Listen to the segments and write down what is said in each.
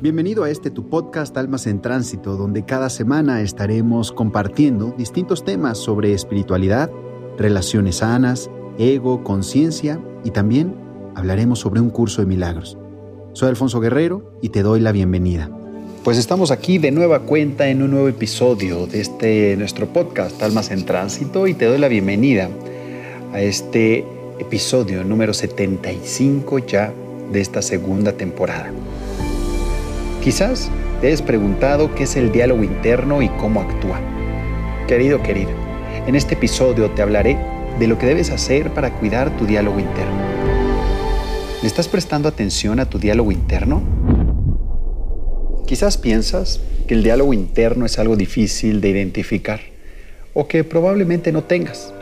Bienvenido a este tu podcast Almas en Tránsito, donde cada semana estaremos compartiendo distintos temas sobre espiritualidad, relaciones sanas, ego, conciencia y también hablaremos sobre un curso de milagros. Soy Alfonso Guerrero y te doy la bienvenida. Pues estamos aquí de nueva cuenta en un nuevo episodio de este nuestro podcast Almas en Tránsito y te doy la bienvenida a este episodio número 75 ya de esta segunda temporada. Quizás te hayas preguntado qué es el diálogo interno y cómo actúa. Querido, querida, en este episodio te hablaré de lo que debes hacer para cuidar tu diálogo interno. ¿Le estás prestando atención a tu diálogo interno? Quizás piensas que el diálogo interno es algo difícil de identificar o que probablemente no tengas.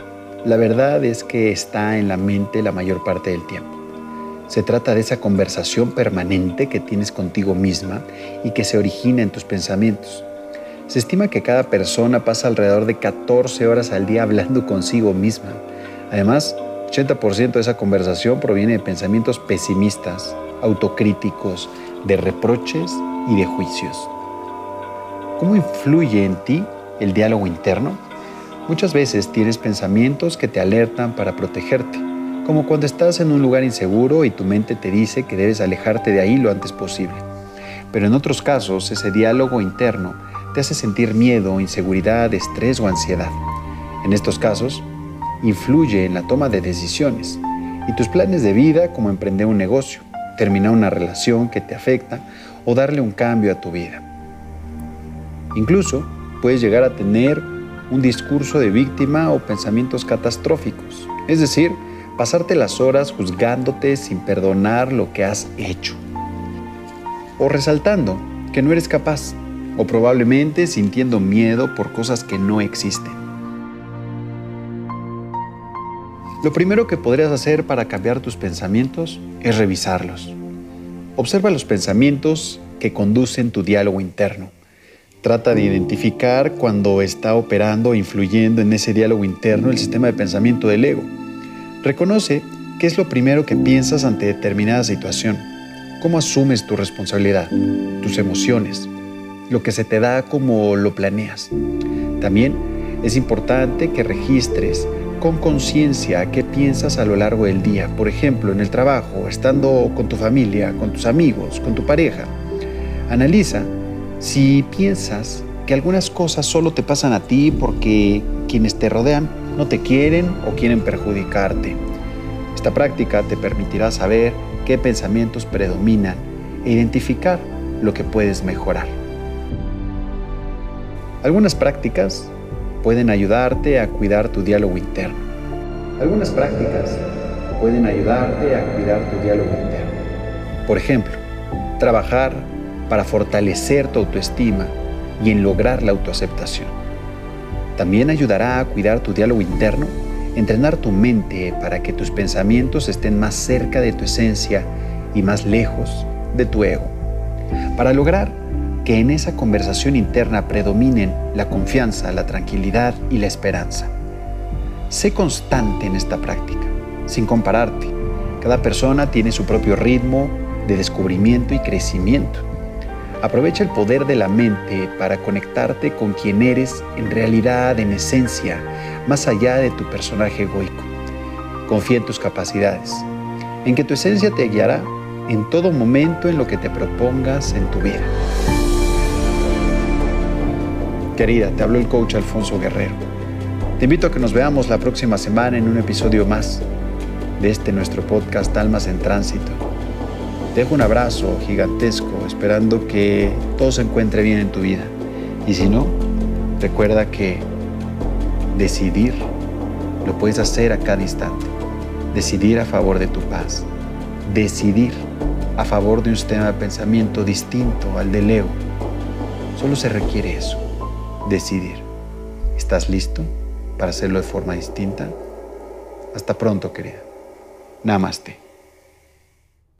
La verdad es que está en la mente la mayor parte del tiempo. Se trata de esa conversación permanente que tienes contigo misma y que se origina en tus pensamientos. Se estima que cada persona pasa alrededor de 14 horas al día hablando consigo misma. Además, 80% de esa conversación proviene de pensamientos pesimistas, autocríticos, de reproches y de juicios. ¿Cómo influye en ti el diálogo interno? Muchas veces tienes pensamientos que te alertan para protegerte como cuando estás en un lugar inseguro y tu mente te dice que debes alejarte de ahí lo antes posible. Pero en otros casos, ese diálogo interno te hace sentir miedo, inseguridad, estrés o ansiedad. En estos casos, influye en la toma de decisiones y tus planes de vida como emprender un negocio, terminar una relación que te afecta o darle un cambio a tu vida. Incluso puedes llegar a tener un discurso de víctima o pensamientos catastróficos, es decir, pasarte las horas juzgándote sin perdonar lo que has hecho. O resaltando que no eres capaz, o probablemente sintiendo miedo por cosas que no existen. Lo primero que podrías hacer para cambiar tus pensamientos es revisarlos. Observa los pensamientos que conducen tu diálogo interno. Trata de identificar cuando está operando o influyendo en ese diálogo interno el sistema de pensamiento del ego Reconoce qué es lo primero que piensas ante determinada situación, cómo asumes tu responsabilidad, tus emociones, lo que se te da como lo planeas. También es importante que registres con conciencia qué piensas a lo largo del día, por ejemplo, en el trabajo, estando con tu familia, con tus amigos, con tu pareja. Analiza si piensas que algunas cosas solo te pasan a ti porque quienes te rodean no te quieren o quieren perjudicarte. Esta práctica te permitirá saber qué pensamientos predominan e identificar lo que puedes mejorar. Algunas prácticas pueden ayudarte a cuidar tu diálogo interno. Algunas prácticas pueden ayudarte a cuidar tu diálogo interno. Por ejemplo, trabajar para fortalecer tu autoestima y en lograr la autoaceptación. También ayudará a cuidar tu diálogo interno, entrenar tu mente para que tus pensamientos estén más cerca de tu esencia y más lejos de tu ego. Para lograr que en esa conversación interna predominen la confianza, la tranquilidad y la esperanza. Sé constante en esta práctica, sin compararte. Cada persona tiene su propio ritmo de descubrimiento y crecimiento. Aprovecha el poder de la mente para conectarte con quien eres en realidad, en esencia, más allá de tu personaje egoico. Confía en tus capacidades, en que tu esencia te guiará en todo momento en lo que te propongas en tu vida. Querida, te habló el coach Alfonso Guerrero. Te invito a que nos veamos la próxima semana en un episodio más de este nuestro podcast Almas en Tránsito dejo un abrazo gigantesco esperando que todo se encuentre bien en tu vida. Y si no, recuerda que decidir lo puedes hacer a cada instante. Decidir a favor de tu paz. Decidir a favor de un sistema de pensamiento distinto al del ego. Solo se requiere eso. Decidir. ¿Estás listo para hacerlo de forma distinta? Hasta pronto, querida. Namaste.